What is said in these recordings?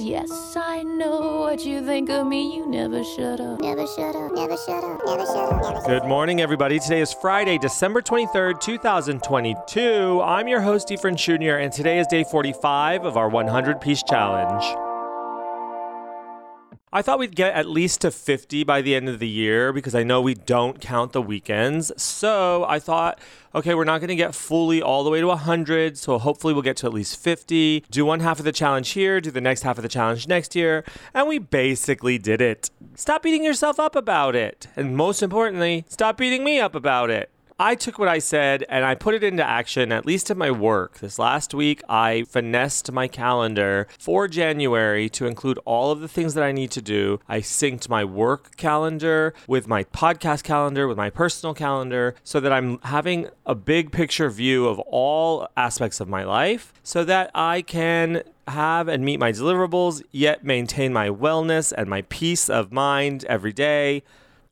Yes, I know what you think of me. You never shut up. Never shut up, never shut up, never shut up, never. Good morning, everybody. Today is Friday, December 23rd, 2022. I'm your host, Efren Jr., and today is day 45 of our 100 piece challenge. I thought we'd get at least to 50 by the end of the year because I know we don't count the weekends. So I thought, okay, we're not going to get fully all the way to 100. So hopefully we'll get to at least 50. Do one half of the challenge here, do the next half of the challenge next year. And we basically did it. Stop beating yourself up about it. And most importantly, stop beating me up about it. I took what I said and I put it into action, at least in my work. This last week, I finessed my calendar for January to include all of the things that I need to do. I synced my work calendar with my podcast calendar, with my personal calendar, so that I'm having a big picture view of all aspects of my life so that I can have and meet my deliverables, yet maintain my wellness and my peace of mind every day.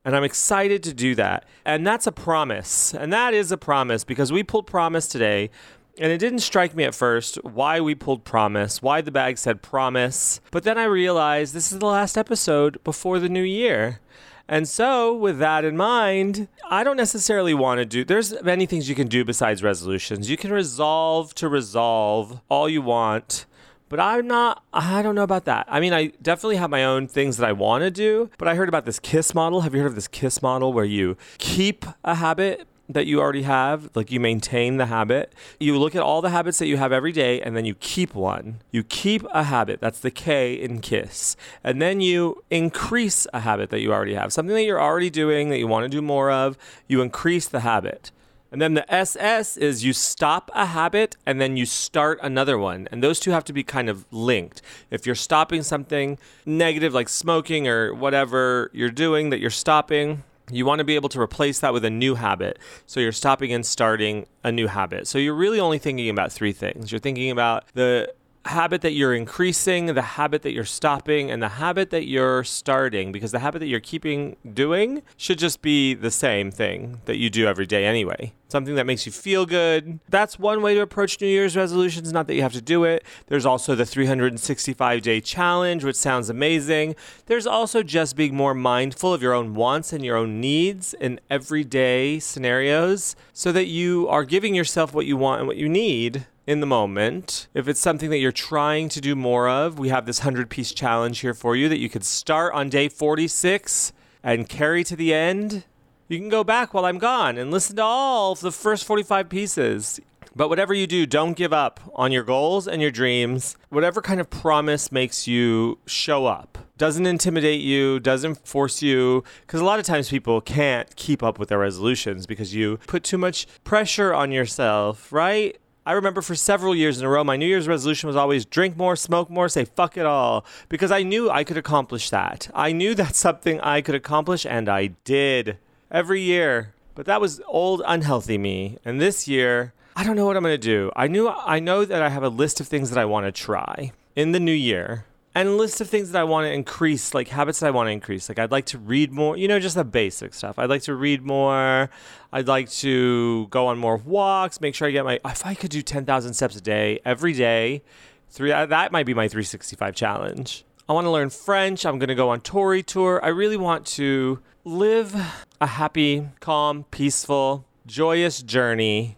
And I'm excited to do that. And that's a promise. And that is a promise because we pulled promise today. And it didn't strike me at first why we pulled promise, why the bag said promise. But then I realized this is the last episode before the new year. And so, with that in mind, I don't necessarily want to do. There's many things you can do besides resolutions. You can resolve to resolve all you want, but I'm not, I don't know about that. I mean, I definitely have my own things that I want to do, but I heard about this KISS model. Have you heard of this KISS model where you keep a habit? That you already have, like you maintain the habit. You look at all the habits that you have every day and then you keep one. You keep a habit. That's the K in KISS. And then you increase a habit that you already have. Something that you're already doing that you want to do more of, you increase the habit. And then the SS is you stop a habit and then you start another one. And those two have to be kind of linked. If you're stopping something negative like smoking or whatever you're doing that you're stopping, you want to be able to replace that with a new habit. So you're stopping and starting a new habit. So you're really only thinking about three things. You're thinking about the habit that you're increasing, the habit that you're stopping, and the habit that you're starting, because the habit that you're keeping doing should just be the same thing that you do every day anyway. Something that makes you feel good. That's one way to approach New Year's resolutions, not that you have to do it. There's also the 365 day challenge, which sounds amazing. There's also just being more mindful of your own wants and your own needs in everyday scenarios so that you are giving yourself what you want and what you need in the moment. If it's something that you're trying to do more of, we have this 100 piece challenge here for you that you could start on day 46 and carry to the end. You can go back while I'm gone and listen to all of the first 45 pieces. But whatever you do, don't give up on your goals and your dreams. Whatever kind of promise makes you show up, doesn't intimidate you, doesn't force you. Because a lot of times people can't keep up with their resolutions because you put too much pressure on yourself, right? I remember for several years in a row, my New Year's resolution was always drink more, smoke more, say fuck it all, because I knew I could accomplish that. I knew that's something I could accomplish, and I did every year. But that was old, unhealthy me. And this year, I don't know what I'm going to do. I knew I know that I have a list of things that I want to try in the new year and list of things that I want to increase, like habits that I want to increase. Like I'd like to read more, you know, just the basic stuff. I'd like to read more. I'd like to go on more walks, make sure I get my if I could do 10,000 steps a day every day, three uh, that might be my 365 challenge. I want to learn French. I'm going to go on Tori tour. I really want to live a happy, calm, peaceful, joyous journey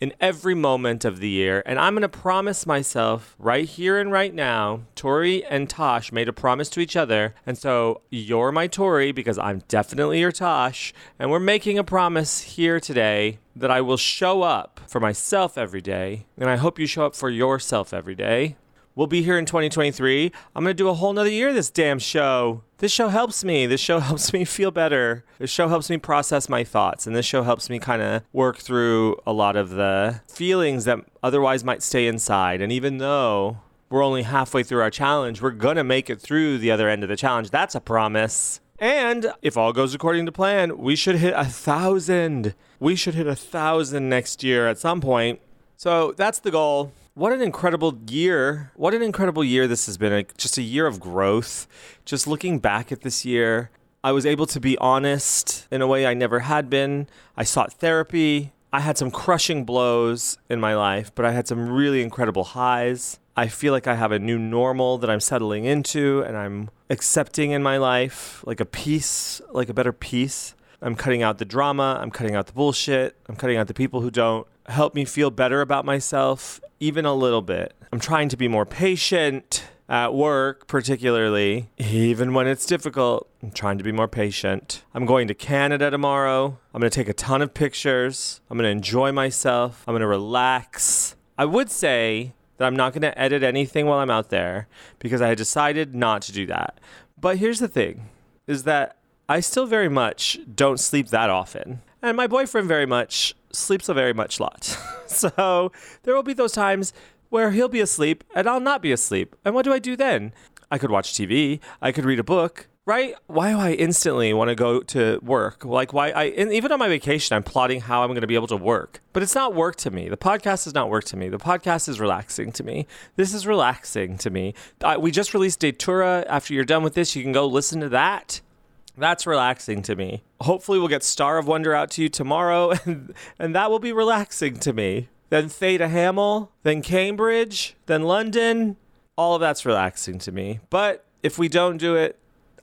in every moment of the year. And I'm going to promise myself right here and right now, Tori and Tash made a promise to each other. And so you're my Tori because I'm definitely your Tash. And we're making a promise here today that I will show up for myself every day. And I hope you show up for yourself every day. We'll be here in 2023. I'm going to do a whole nother year of this damn show. This show helps me. This show helps me feel better. This show helps me process my thoughts. And this show helps me kind of work through a lot of the feelings that otherwise might stay inside. And even though we're only halfway through our challenge, we're going to make it through the other end of the challenge. That's a promise. And if all goes according to plan, we should hit a thousand. We should hit a thousand next year at some point. So that's the goal. What an incredible year. What an incredible year this has been. Just a year of growth. Just looking back at this year, I was able to be honest in a way I never had been. I sought therapy. I had some crushing blows in my life, but I had some really incredible highs. I feel like I have a new normal that I'm settling into and I'm accepting in my life, like a peace, like a better peace. I'm cutting out the drama, I'm cutting out the bullshit, I'm cutting out the people who don't help me feel better about myself, even a little bit. I'm trying to be more patient at work, particularly, even when it's difficult. I'm trying to be more patient. I'm going to Canada tomorrow. I'm going to take a ton of pictures. I'm going to enjoy myself. I'm going to relax. I would say that I'm not going to edit anything while I'm out there because I decided not to do that. But here's the thing is that I still very much don't sleep that often. And my boyfriend very much sleeps a very much lot. so there will be those times where he'll be asleep and I'll not be asleep. And what do I do then? I could watch TV, I could read a book, right? Why do I instantly want to go to work? Like why I even on my vacation I'm plotting how I'm going to be able to work. But it's not work to me. The podcast is not work to me. The podcast is relaxing to me. This is relaxing to me. I, we just released Datura. After you're done with this, you can go listen to that. That's relaxing to me. Hopefully we'll get Star of Wonder out to you tomorrow and and that will be relaxing to me. Then Theta Hamel, then Cambridge, then London. All of that's relaxing to me. But if we don't do it,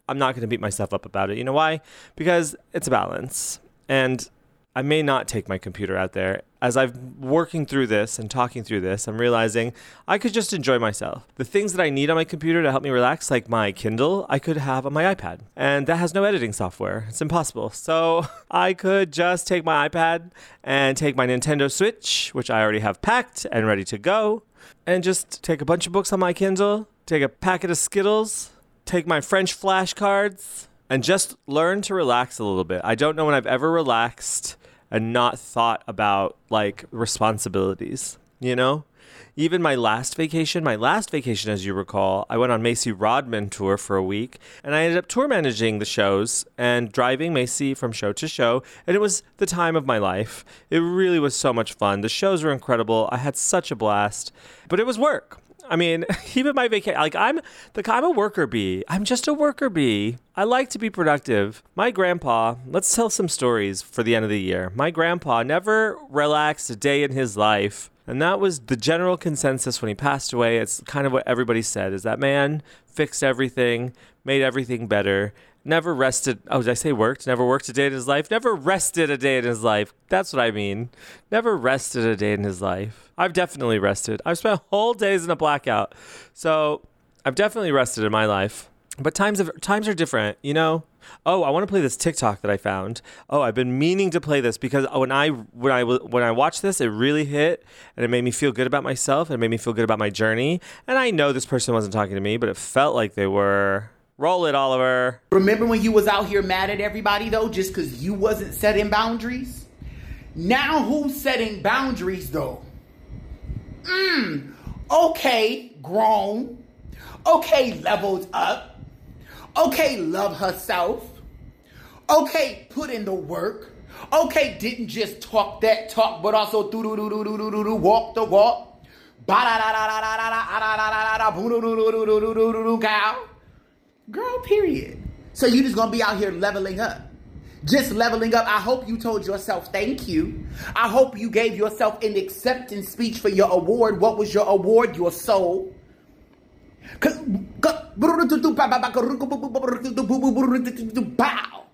I'm not going to beat myself up about it. You know why? Because it's a balance. And I may not take my computer out there. As I'm working through this and talking through this, I'm realizing I could just enjoy myself. The things that I need on my computer to help me relax, like my Kindle, I could have on my iPad. And that has no editing software. It's impossible. So I could just take my iPad and take my Nintendo Switch, which I already have packed and ready to go, and just take a bunch of books on my Kindle, take a packet of Skittles, take my French flashcards, and just learn to relax a little bit. I don't know when I've ever relaxed and not thought about like responsibilities, you know? Even my last vacation, my last vacation, as you recall, I went on Macy Rodman tour for a week and I ended up tour managing the shows and driving Macy from show to show. And it was the time of my life. It really was so much fun. The shows were incredible. I had such a blast, but it was work. I mean, even my vacation, like I'm the I'm a worker bee. I'm just a worker bee. I like to be productive. My grandpa, let's tell some stories for the end of the year. My grandpa never relaxed a day in his life. And that was the general consensus when he passed away. It's kind of what everybody said is that man fixed everything, made everything better, never rested. Oh, did I say worked? Never worked a day in his life? Never rested a day in his life. That's what I mean. Never rested a day in his life. I've definitely rested. I've spent whole days in a blackout. So I've definitely rested in my life. But times of, times are different, you know. Oh, I want to play this TikTok that I found. Oh, I've been meaning to play this because when I when I when I watched this, it really hit and it made me feel good about myself. It made me feel good about my journey. And I know this person wasn't talking to me, but it felt like they were. Roll it, Oliver. Remember when you was out here mad at everybody though, just because you wasn't setting boundaries? Now who's setting boundaries though? Mmm. Okay, grown. Okay, leveled up. Okay, love herself. Okay, put in the work. Okay, didn't just talk that talk, but also do do do do do do do walk the walk. Ba da da da da da da da da da da da boo do do do do Girl, period. So you just gonna be out here leveling up. Just leveling up. I hope you told yourself thank you. I hope you gave yourself an acceptance speech for your award. What was your award? Your soul. Bow.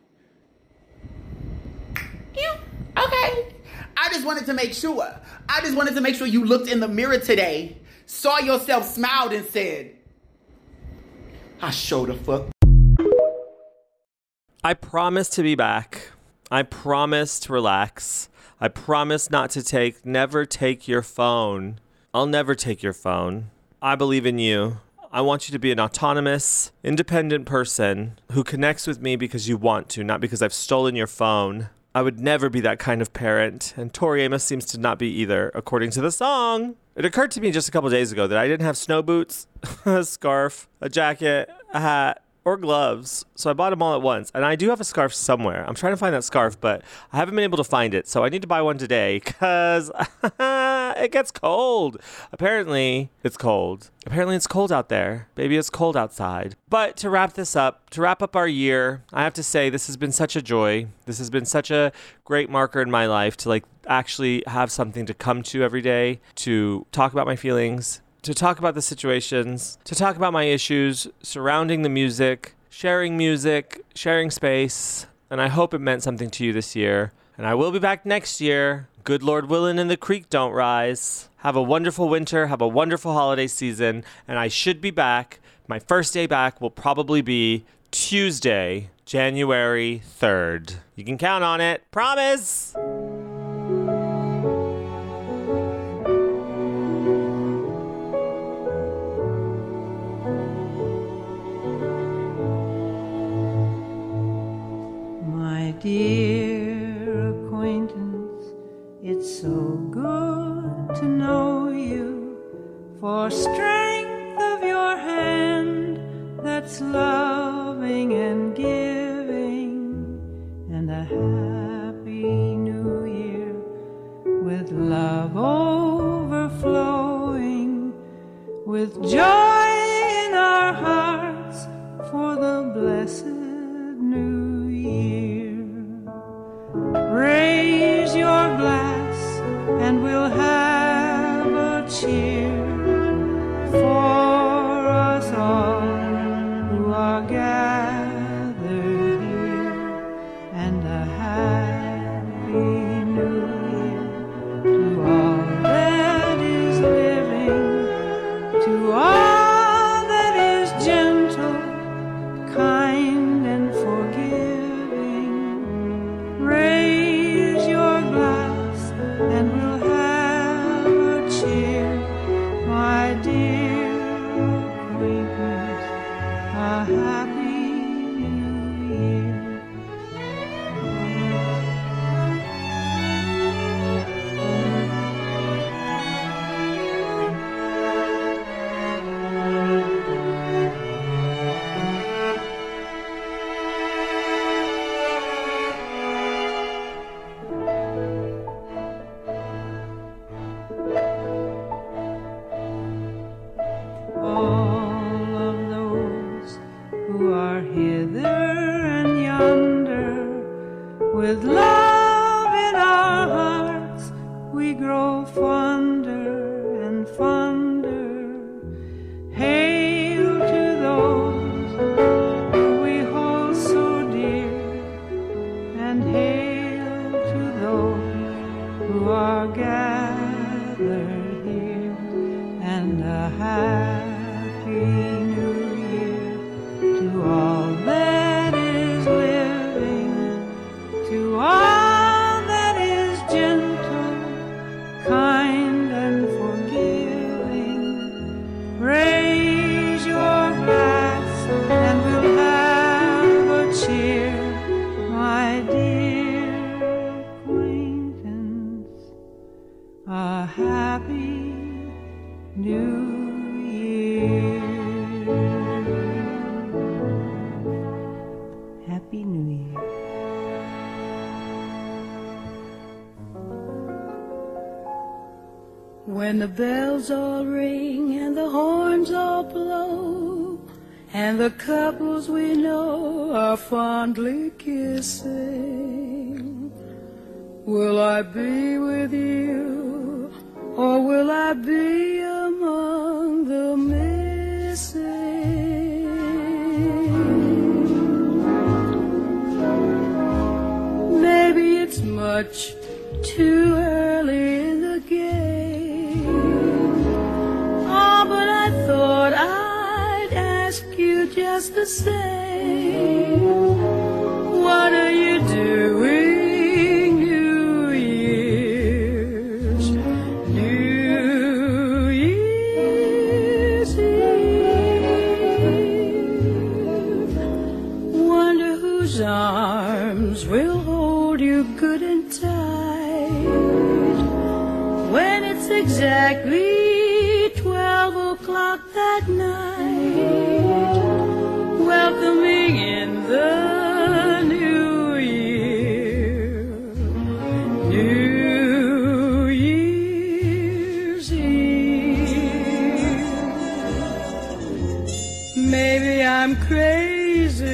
Okay. I just wanted to make sure. I just wanted to make sure you looked in the mirror today, saw yourself, smiled, and said, I showed the fuck. I promise to be back. I promise to relax. I promise not to take, never take your phone. I'll never take your phone. I believe in you. I want you to be an autonomous, independent person who connects with me because you want to, not because I've stolen your phone. I would never be that kind of parent, and Tori Amos seems to not be either, according to the song. It occurred to me just a couple days ago that I didn't have snow boots, a scarf, a jacket, a hat, or gloves. So I bought them all at once. And I do have a scarf somewhere. I'm trying to find that scarf, but I haven't been able to find it. So I need to buy one today because it gets cold. Apparently, it's cold. Apparently, it's cold out there. Baby, it's cold outside. But to wrap this up, to wrap up our year, I have to say this has been such a joy. This has been such a great marker in my life to like actually have something to come to every day, to talk about my feelings, to talk about the situations, to talk about my issues surrounding the music, sharing music, sharing space. And I hope it meant something to you this year. And I will be back next year. Good Lord willing, and the creek don't rise. Have a wonderful winter. Have a wonderful holiday season. And I should be back. My first day back will probably be Tuesday, January 3rd. You can count on it. Promise! dear acquaintance, it's so good to know you. For strength of your hand that's loving and giving. much too early in the game. Oh, but I thought I'd ask you just the same. I'm crazy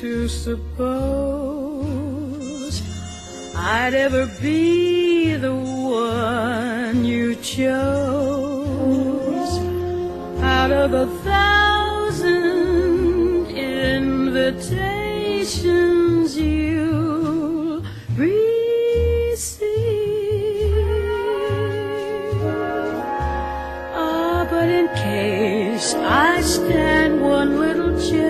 to suppose I'd ever be the one you chose out of a thousand invitations you receive. Ah, but in case I digits.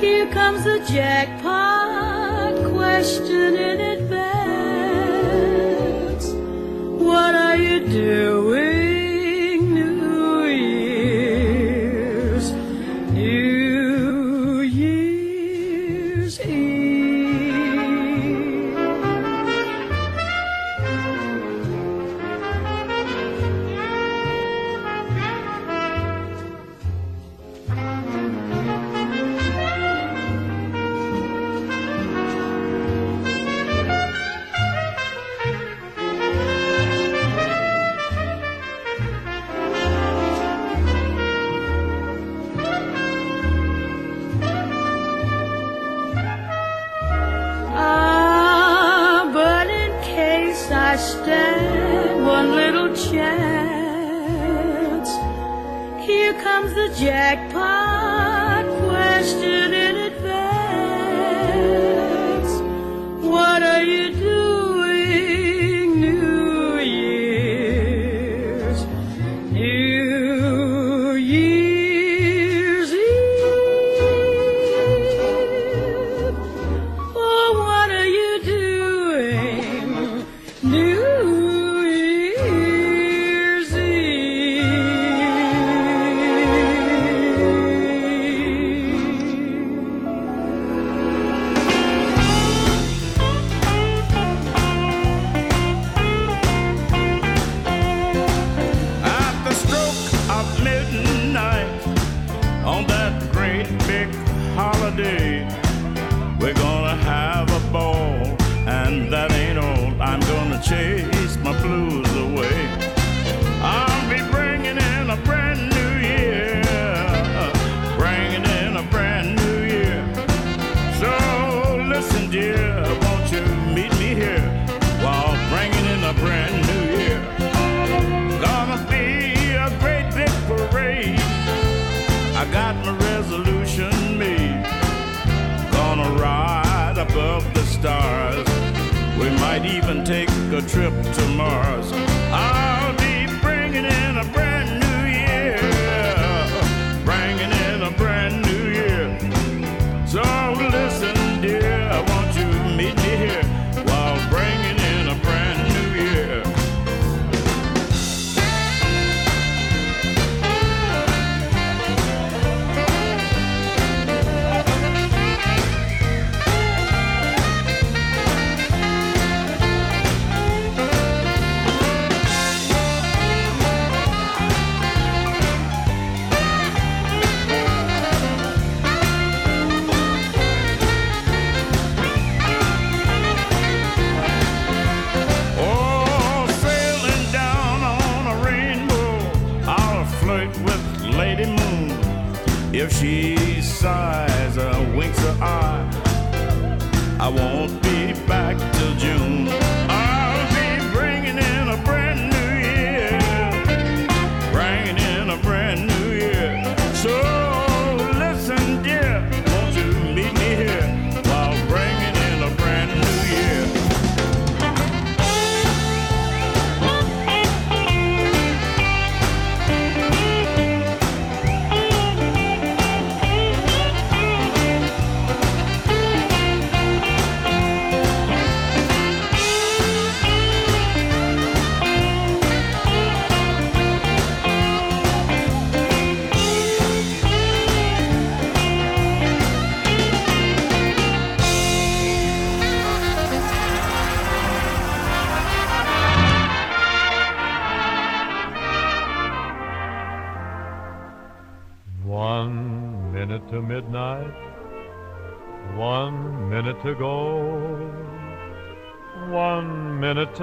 Here comes the jackpot question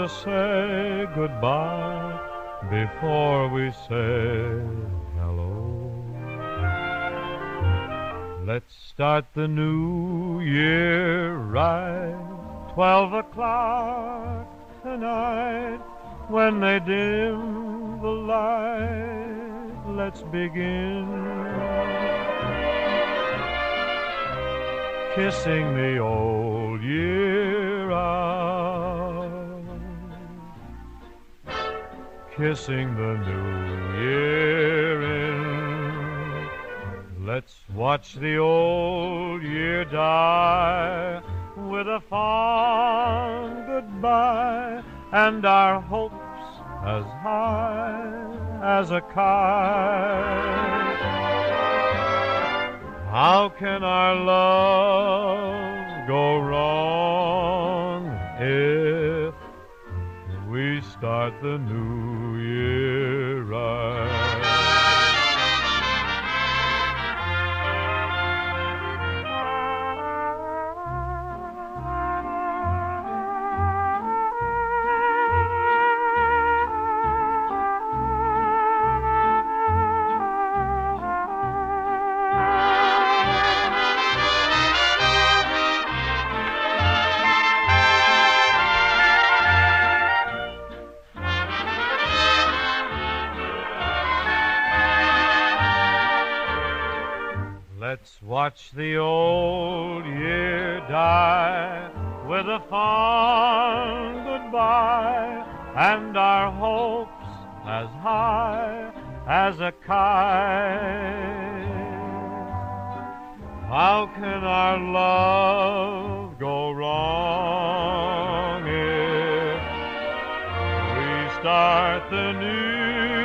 say goodbye before we say hello. Let's start the new year right, twelve o'clock tonight. When they dim the light, let's begin. Kissing the old year out. Kissing the new year in. Let's watch the old year die with a fond goodbye and our hopes as high as a kite. How can our love go wrong start the new year right? Watch the old year die with a fond goodbye and our hopes as high as a kite. How can our love go wrong if we start the new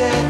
said,